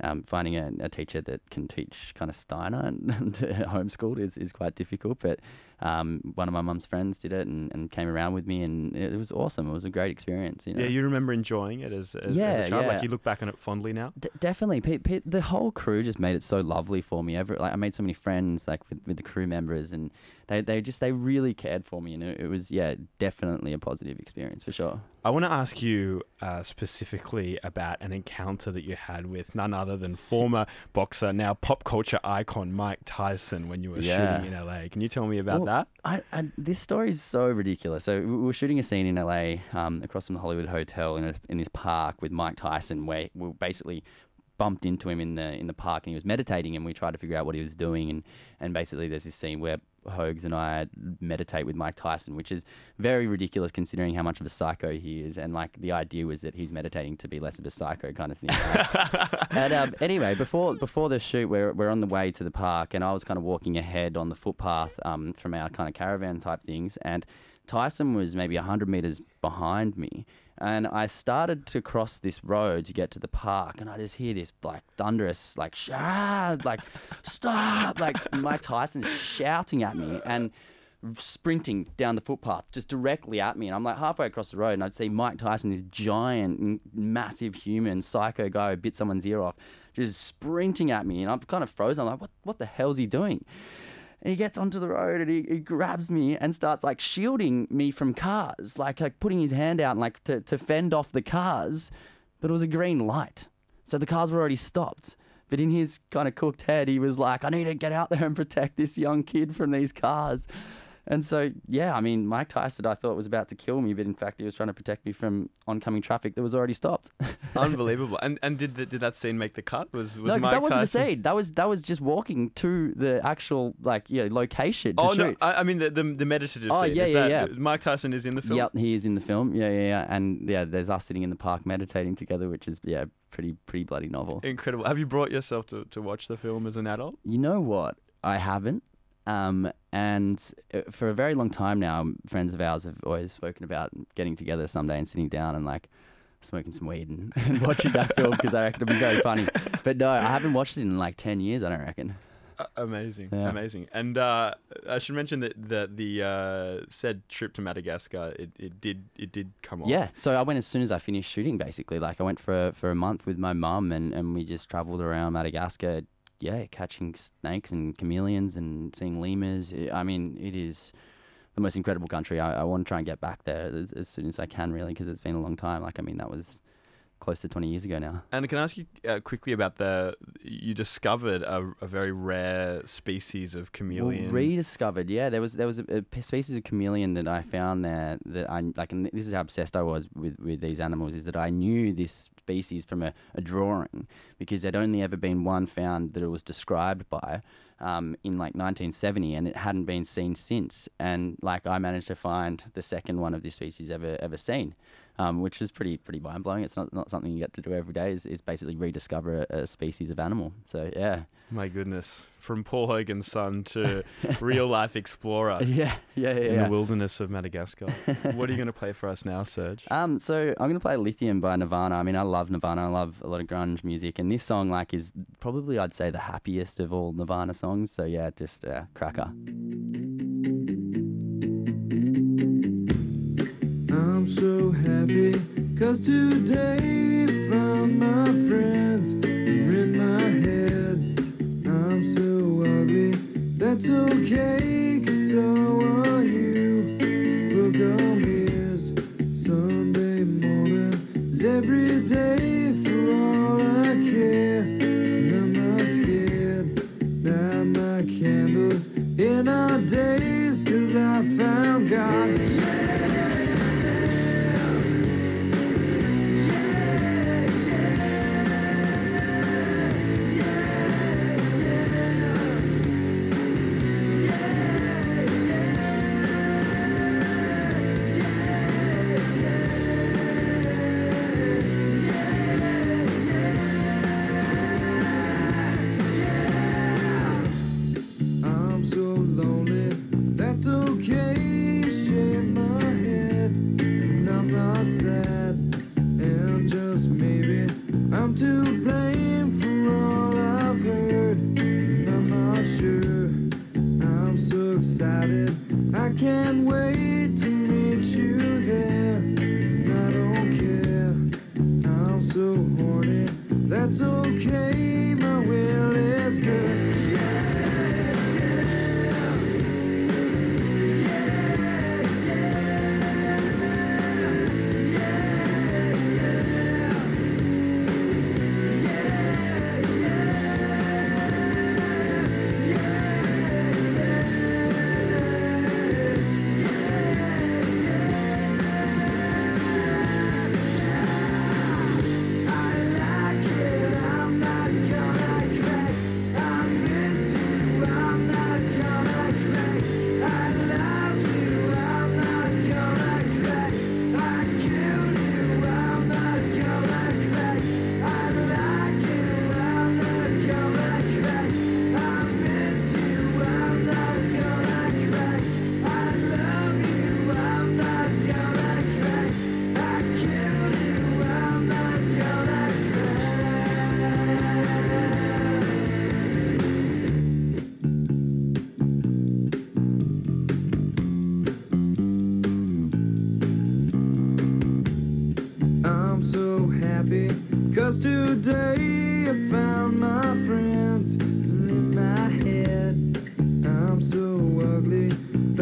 [SPEAKER 6] um, finding a, a teacher that can teach kind of Steiner [laughs] and, and homeschooled is, is quite difficult. But um, one of my mum's friends did it and, and came around with me, and it, was awesome. It was a great experience. You know?
[SPEAKER 5] Yeah, you remember enjoying it as, as, as a child?
[SPEAKER 6] yeah.
[SPEAKER 5] Like you look back on it fondly now?
[SPEAKER 6] D- definitely, Pete, Pete, the whole crew just made it so lovely for me. Every, like I made so many friends, like with, with the crew members, and they, they just they really cared for me, and it, it was yeah, definitely a positive experience for sure.
[SPEAKER 5] I want to ask you uh, specifically about an encounter that you had with none other than former boxer, now pop culture icon Mike Tyson when you were
[SPEAKER 6] Yeah.
[SPEAKER 5] shooting in LA. Can you tell me about
[SPEAKER 6] Well,
[SPEAKER 5] that?
[SPEAKER 6] I, I, this story is so ridiculous. So we we were shooting a scene in LA, um, across from the Hollywood Hotel in a, in this park with Mike Tyson, where we basically bumped into him in the in the park and he was meditating, and we tried to figure out what he was doing, and and basically there's this scene where Hogs and I meditate with Mike Tyson, which is very ridiculous considering how much of a psycho he is, and like the idea was that he's meditating to be less of a psycho kind of thing. right? [laughs] and um, anyway, before before the shoot, we're we're on the way to the park, and I was kind of walking ahead on the footpath um, from our kind of caravan type things, and Tyson was maybe hundred meters behind me, and I started to cross this road to get to the park, and I just hear this like thunderous like shout, like stop, like Mike Tyson shouting at me, and sprinting down the footpath just directly at me and I'm like halfway across the road and I'd see Mike Tyson this giant massive human psycho guy who bit someone's ear off just sprinting at me and I'm kind of frozen I'm like what what the hell's he doing he gets onto the road and he, he grabs me and starts like shielding me from cars like like putting his hand out and like to, to fend off the cars. But it was a green light. So the cars were already stopped. But in his kind of cooked head he was like I need to get out there and protect this young kid from these cars And so, yeah, I mean, Mike Tyson, I thought was about to kill me, but in fact, he was trying to protect me from oncoming traffic that was already stopped. [laughs]
[SPEAKER 5] Unbelievable. And and did the, did that scene make the cut? Was was
[SPEAKER 6] no, because that wasn't a scene. That was that was just walking to the actual like you know location to
[SPEAKER 5] Oh
[SPEAKER 6] shoot.
[SPEAKER 5] no! I, I mean the, the the meditative
[SPEAKER 6] Oh,
[SPEAKER 5] scene.
[SPEAKER 6] yeah,
[SPEAKER 5] Is
[SPEAKER 6] yeah,
[SPEAKER 5] that,
[SPEAKER 6] yeah.
[SPEAKER 5] Mike Tyson is in the film.
[SPEAKER 6] Yep, he is in the film. Yeah, yeah, yeah. And yeah, there's us sitting in the park meditating together, which is yeah, pretty pretty bloody novel.
[SPEAKER 5] Incredible. Have you brought yourself to, to watch the film as an adult?
[SPEAKER 6] You know what? I haven't. Um, and uh, for a very long time now, friends of ours have always spoken about getting together someday and sitting down and like smoking some weed and, [laughs] and watching that film because I reckon it'd be very funny. [laughs] But no, I haven't watched it in like 10 years, I don't reckon.
[SPEAKER 5] Uh, amazing,
[SPEAKER 6] Yeah.
[SPEAKER 5] amazing. And uh, I should mention that that the uh, said trip to Madagascar it, it did it did come off.
[SPEAKER 6] Yeah, so I went as soon as I finished shooting. Basically, like I went for a, for a month with my mum, and, and we just travelled around Madagascar. Yeah, catching snakes and chameleons and seeing lemurs. I- I mean, it is the most incredible country. I, I want to try and get back there as, as soon as I can, really, because it's been a long time. Like, I mean, that was close to twenty years ago now.
[SPEAKER 5] And can I ask you uh, quickly about the you discovered a, a very rare species of chameleon.
[SPEAKER 6] Well, rediscovered. Yeah, there was there was a, a species of chameleon that I found there that I like, and this is how obsessed I was with with these animals. Is that I knew this species from a, a drawing because there'd only ever been one found that it was described by. Um, in like 1970, and it hadn't been seen since. And like I managed to find the second one of this species ever ever seen, um, which is pretty pretty mind blowing. It's not not something you get to do every day. Is, is basically rediscover a, a species of animal. So yeah,
[SPEAKER 5] My goodness, from Paul Hogan's son to [laughs] real life explorer [laughs]
[SPEAKER 6] yeah, yeah, yeah.
[SPEAKER 5] in
[SPEAKER 6] yeah.
[SPEAKER 5] the wilderness of Madagascar. [laughs] what are you going to play for us now, Serge?
[SPEAKER 6] Um, so I'm gonna play Lithium by Nirvana. I mean, I love Nirvana. I love a lot of grunge music, and this song like is probably I'd say the happiest of all Nirvana songs. So yeah, just uh, cracker.
[SPEAKER 7] I'm so happy cause today found my friends are in my head. I'm so ugly, that's okay cause so are you. Book on beers, Sunday morning is every day for all I care. And I'm not scared, my candles in our days cause I found God.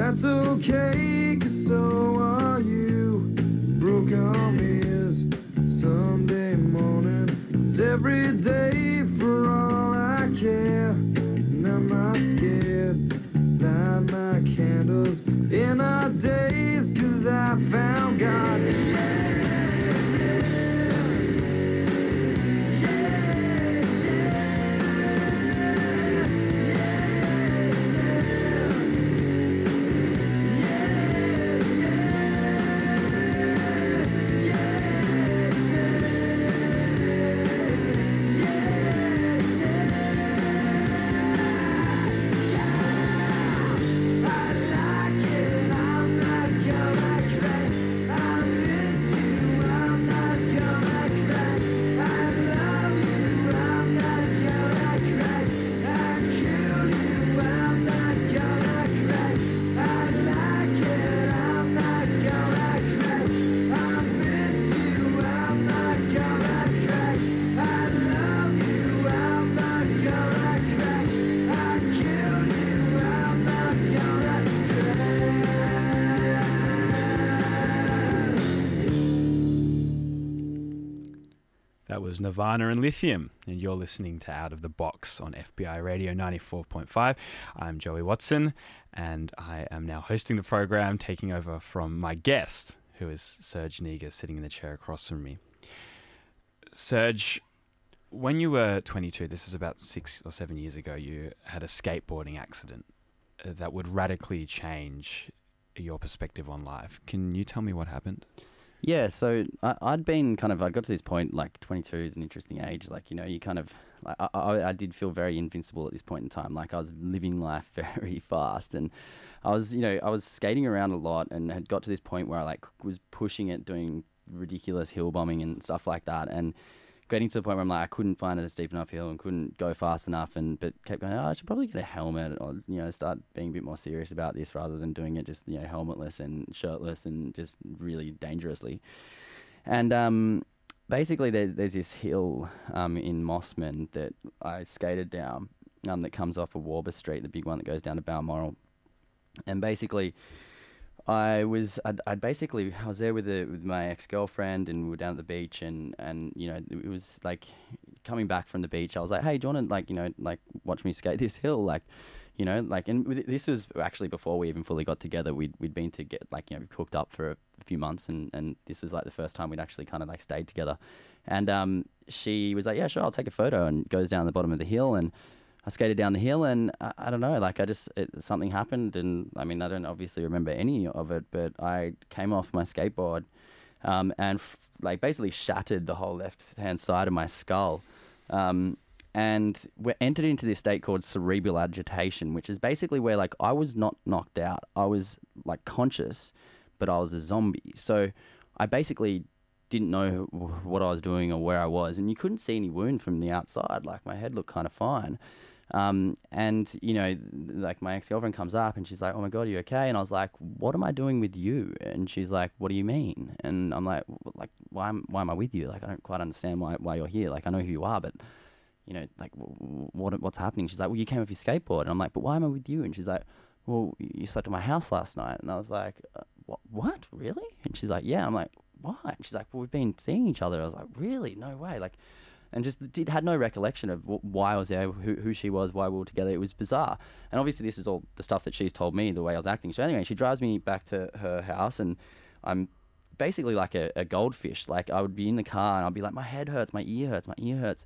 [SPEAKER 7] That's okay, cause so are you. Broke arm is Sunday morning. Is every day for all I care. And I'm not scared. Light my candles in our days, cause I found God.
[SPEAKER 5] Yeah. Nirvana and Lithium, and you're listening to Out of the Box on FBI Radio 94.5. I'm Joey Watson, and I am now hosting the program, taking over from my guest, who is Serge Negus, sitting in the chair across from me. Serge, when you were 22, this is about six or seven years ago, you had a skateboarding accident that would radically change your perspective on life. Can you tell me what happened?
[SPEAKER 6] Yeah, so I, I'd been kind of, I got to this point, like 22 is an interesting age. Like, you know, you kind of, I, I, I did feel very invincible at this point in time. Like, I was living life [laughs] very fast. And I was, you know, I was skating around a lot and had got to this point where I, like, was pushing it, doing ridiculous hill bombing and stuff like that. And getting to the point where I'm like, I couldn't find it a steep enough hill and couldn't go fast enough. And, but kept going, oh, I should probably get a helmet or, you know, start being a bit more serious about this rather than doing it just, you know, helmetless and shirtless and just really dangerously. And um, basically, there, there's this hill um, in Mosman that I skated down um, that comes off of Awaba Street, the big one that goes down to Balmoral. And basically, I was I'd, I'd basically I was there with the with my ex girlfriend and we were down at the beach and and you know it was like coming back from the beach I was like hey do you want to like you know like watch me skate [laughs] this hill? Like you know like and this was actually before we even fully got together. We'd we'd been to get like you know hooked up for a few months and and this was like the first time we'd actually kind of like stayed together. And um she was like yeah sure I'll take a photo and goes down the bottom of the hill and I skated down the hill and I, I don't know, like I just it, something happened and I mean I don't obviously remember any of it, but I came off my skateboard um, and f- like basically shattered the whole left hand side of my skull. Um, and we're entered into this state called cerebral agitation, which is basically where like I was not knocked out, I was like conscious, but I was a zombie. So I basically didn't know what I was doing or where I was, and you couldn't see any wound from the outside. Like my head looked kind of fine. Um, and you know, like my ex girlfriend comes up and she's like, "Oh my god, are you okay?" And I was like, "What am I doing with you?" And she's like, "What do you mean?" And I'm like, "Like, why am why am I with you? Like, I don't quite understand why why you're here. Like, I know who you are, but." You know, like what what's happening? She's like, well, you came with your skateboard, and I'm like, but why am I with you? And she's like, well, you slept at my house last night, and I was like, uh, what? What? Really? And she's like, yeah. I'm like, why? And she's like, well, we've been seeing each other. I was like, really? No way. Like, and just did had no recollection of wh- why I was there, who, who she was, why we were together. It was bizarre. And obviously, this is all the stuff that she's told me, the way I was acting. So anyway, she drives me back to her house, and I'm basically like a, a goldfish. Like I would be in the car, and I'd be like, my head hurts, my ear hurts, my ear hurts.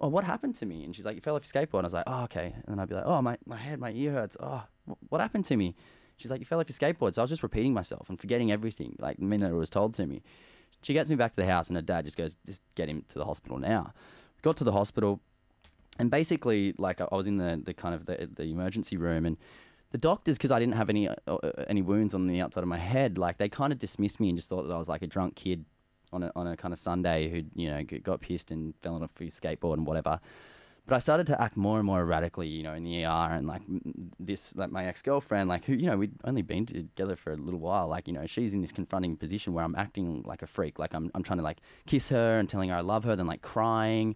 [SPEAKER 6] Oh, what happened to me? And she's like, you fell off your skateboard. And I was like, oh, okay. And then I'd be like, oh, my, my head, my ear hurts. Oh, wh- what happened to me? She's like, you fell off your skateboard. So I was just repeating myself and forgetting everything, like the minute it was told to me. She gets me back to the house, and her dad just goes, just get him to the hospital now. Got to the hospital, and basically, like I was in the, the kind of the, the emergency room, and the doctors, because I didn't have any uh, uh, any wounds on the outside of my head, like they kind of dismissed me and just thought that I was like a drunk kid on a on a kind of Sunday who you know got pissed and fell off his skateboard and whatever. But I started to act more and more erratically, you know, in the ER, and like this, like my ex girlfriend, like who, you know, we'd only been together for a little while. Like, you know, she's in this confronting position where I'm acting like a freak, like I'm, I'm trying to like kiss her and telling her I love her, then like crying,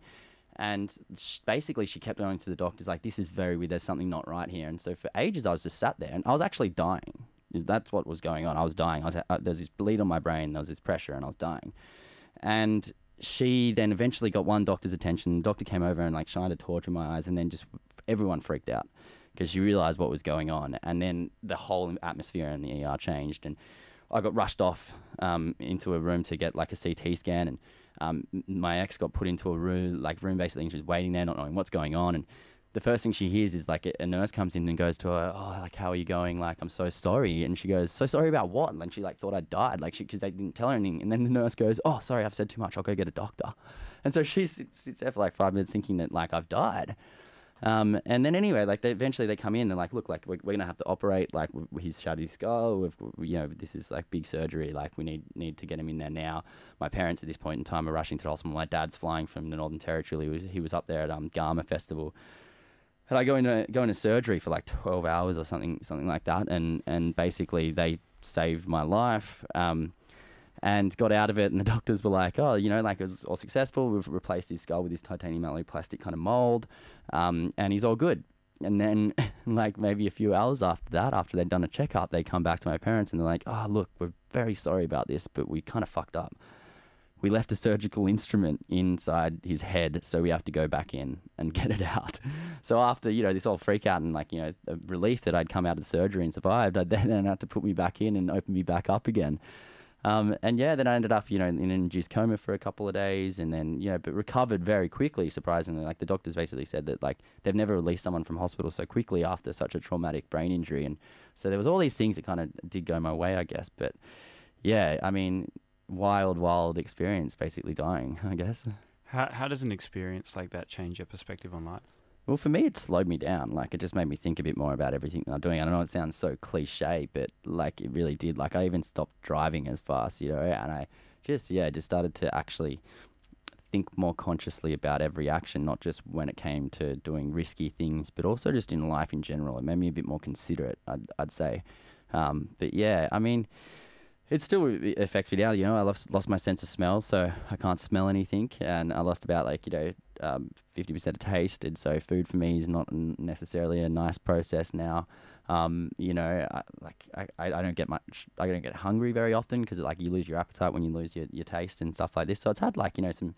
[SPEAKER 6] and sh- basically she kept going to the doctors like, this is very weird. There's something not right here. And so for ages I was just sat there, and I was actually dying. That's what was going on. I was dying. I was, uh, there's this bleed on my brain. There was this pressure, and I was dying. And she then eventually got one doctor's attention. The doctor came over and like shined a torch in my eyes, and then just everyone freaked out because she realized what was going on. And then the whole atmosphere in the ER changed. And I got rushed off um, into a room to get like a CT scan, and um, my ex got put into a room, like room basically, and she was waiting there, not knowing what's going on. And the first thing she hears is like a, nurse comes in and goes to her, "Oh, like how are you going? Like I'm so sorry." And she goes, "So sorry about what?" And then she like thought I died, like she because they didn't tell her anything. And then the nurse goes, "Oh, sorry, I've said too much. I'll go get a doctor." And so she sits, sits there for like five minutes thinking that like I've died. Um, and then anyway, like they eventually they come in and like, look, like we're, we're gonna have to operate. Like he's shattered his skull. We've, we- you know, this is like big surgery. Like we need need to get him in there now. My parents at this point in time are rushing to the hospital. My dad's flying from the Northern Territory. He was, he was up there at um Garma Festival. And I go into go into surgery for like twelve hours or something something like that. And and basically they saved my life. Um, and got out of it. And the [laughs] doctors were like, "Oh, you know, like it was all successful. We've replaced his skull with this titanium alloy plastic kind of mold, um, and he's all good." And then, [laughs] like maybe a few hours after that, after they'd done a checkup, they come back to my parents and they're like, "Oh, look, we're very sorry about this, but we kind of fucked up. We left a surgical instrument inside his head, so we have to go back in and [laughs] get it out." So after you know this whole freak out and like you know relief that I'd come out of the surgery and survived, I [laughs] then had to put me back in and open me back up again. Um, and yeah, then I ended up, you know, in an induced coma for a couple of days, and then yeah, but recovered very quickly. Surprisingly, like the doctors basically said that like they've never released someone from hospital so quickly after such a traumatic brain injury, and so there was all these things that kind of did go my way, I guess. But yeah, I mean, wild, wild experience, basically dying, [laughs] I guess.
[SPEAKER 5] How, how does an experience like that change your perspective on life?
[SPEAKER 6] Well, for me, it slowed me down. Like, it just made me think a bit more about everything that I'm doing. I don't know it sounds so cliche, but like, it really did. Like, I even stopped driving as fast, you know, and I just, yeah, just started to actually think more consciously about every action, not just when it came to doing risky things, but also just in life in general. It made me a bit more considerate, I'd, I'd say. Um, but yeah, I mean, it still affects me now. You know, I lost lost my sense of smell, so I can't smell anything, and I lost about like you know um, fifty percent of taste, and so food for me is not necessarily a nice process now. Um, you know, I, like I I don't get much. I don't get hungry very often because like you lose your appetite when you lose your, your taste and stuff like this. So it's had like you know some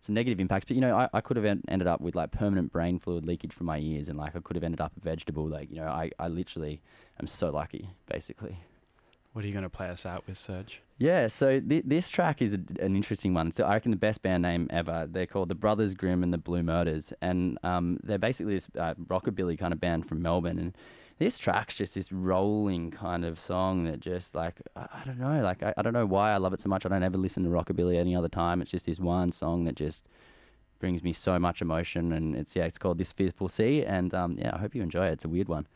[SPEAKER 6] some negative impacts. But you know, I, I could have en- ended up with like permanent brain fluid leakage from my ears, and like I could have ended up a vegetable. Like you know, I I literally am so lucky, basically.
[SPEAKER 5] What are you going to play us out with, Serge?
[SPEAKER 6] Yeah, so th- this track is a, an interesting one. So I reckon the best band name ever. They're called the Brothers Grimm and the Blue Murders, and um, they're basically this uh, rockabilly kind of band from Melbourne. And this track's just this rolling kind of song that just like I, I don't know, like I, I don't know why I love it so much. I don't ever listen to rockabilly any other time. It's just this one song that just brings me so much emotion, and it's yeah, it's called This Fearful Sea, and um, yeah, I hope you enjoy it. It's a weird one.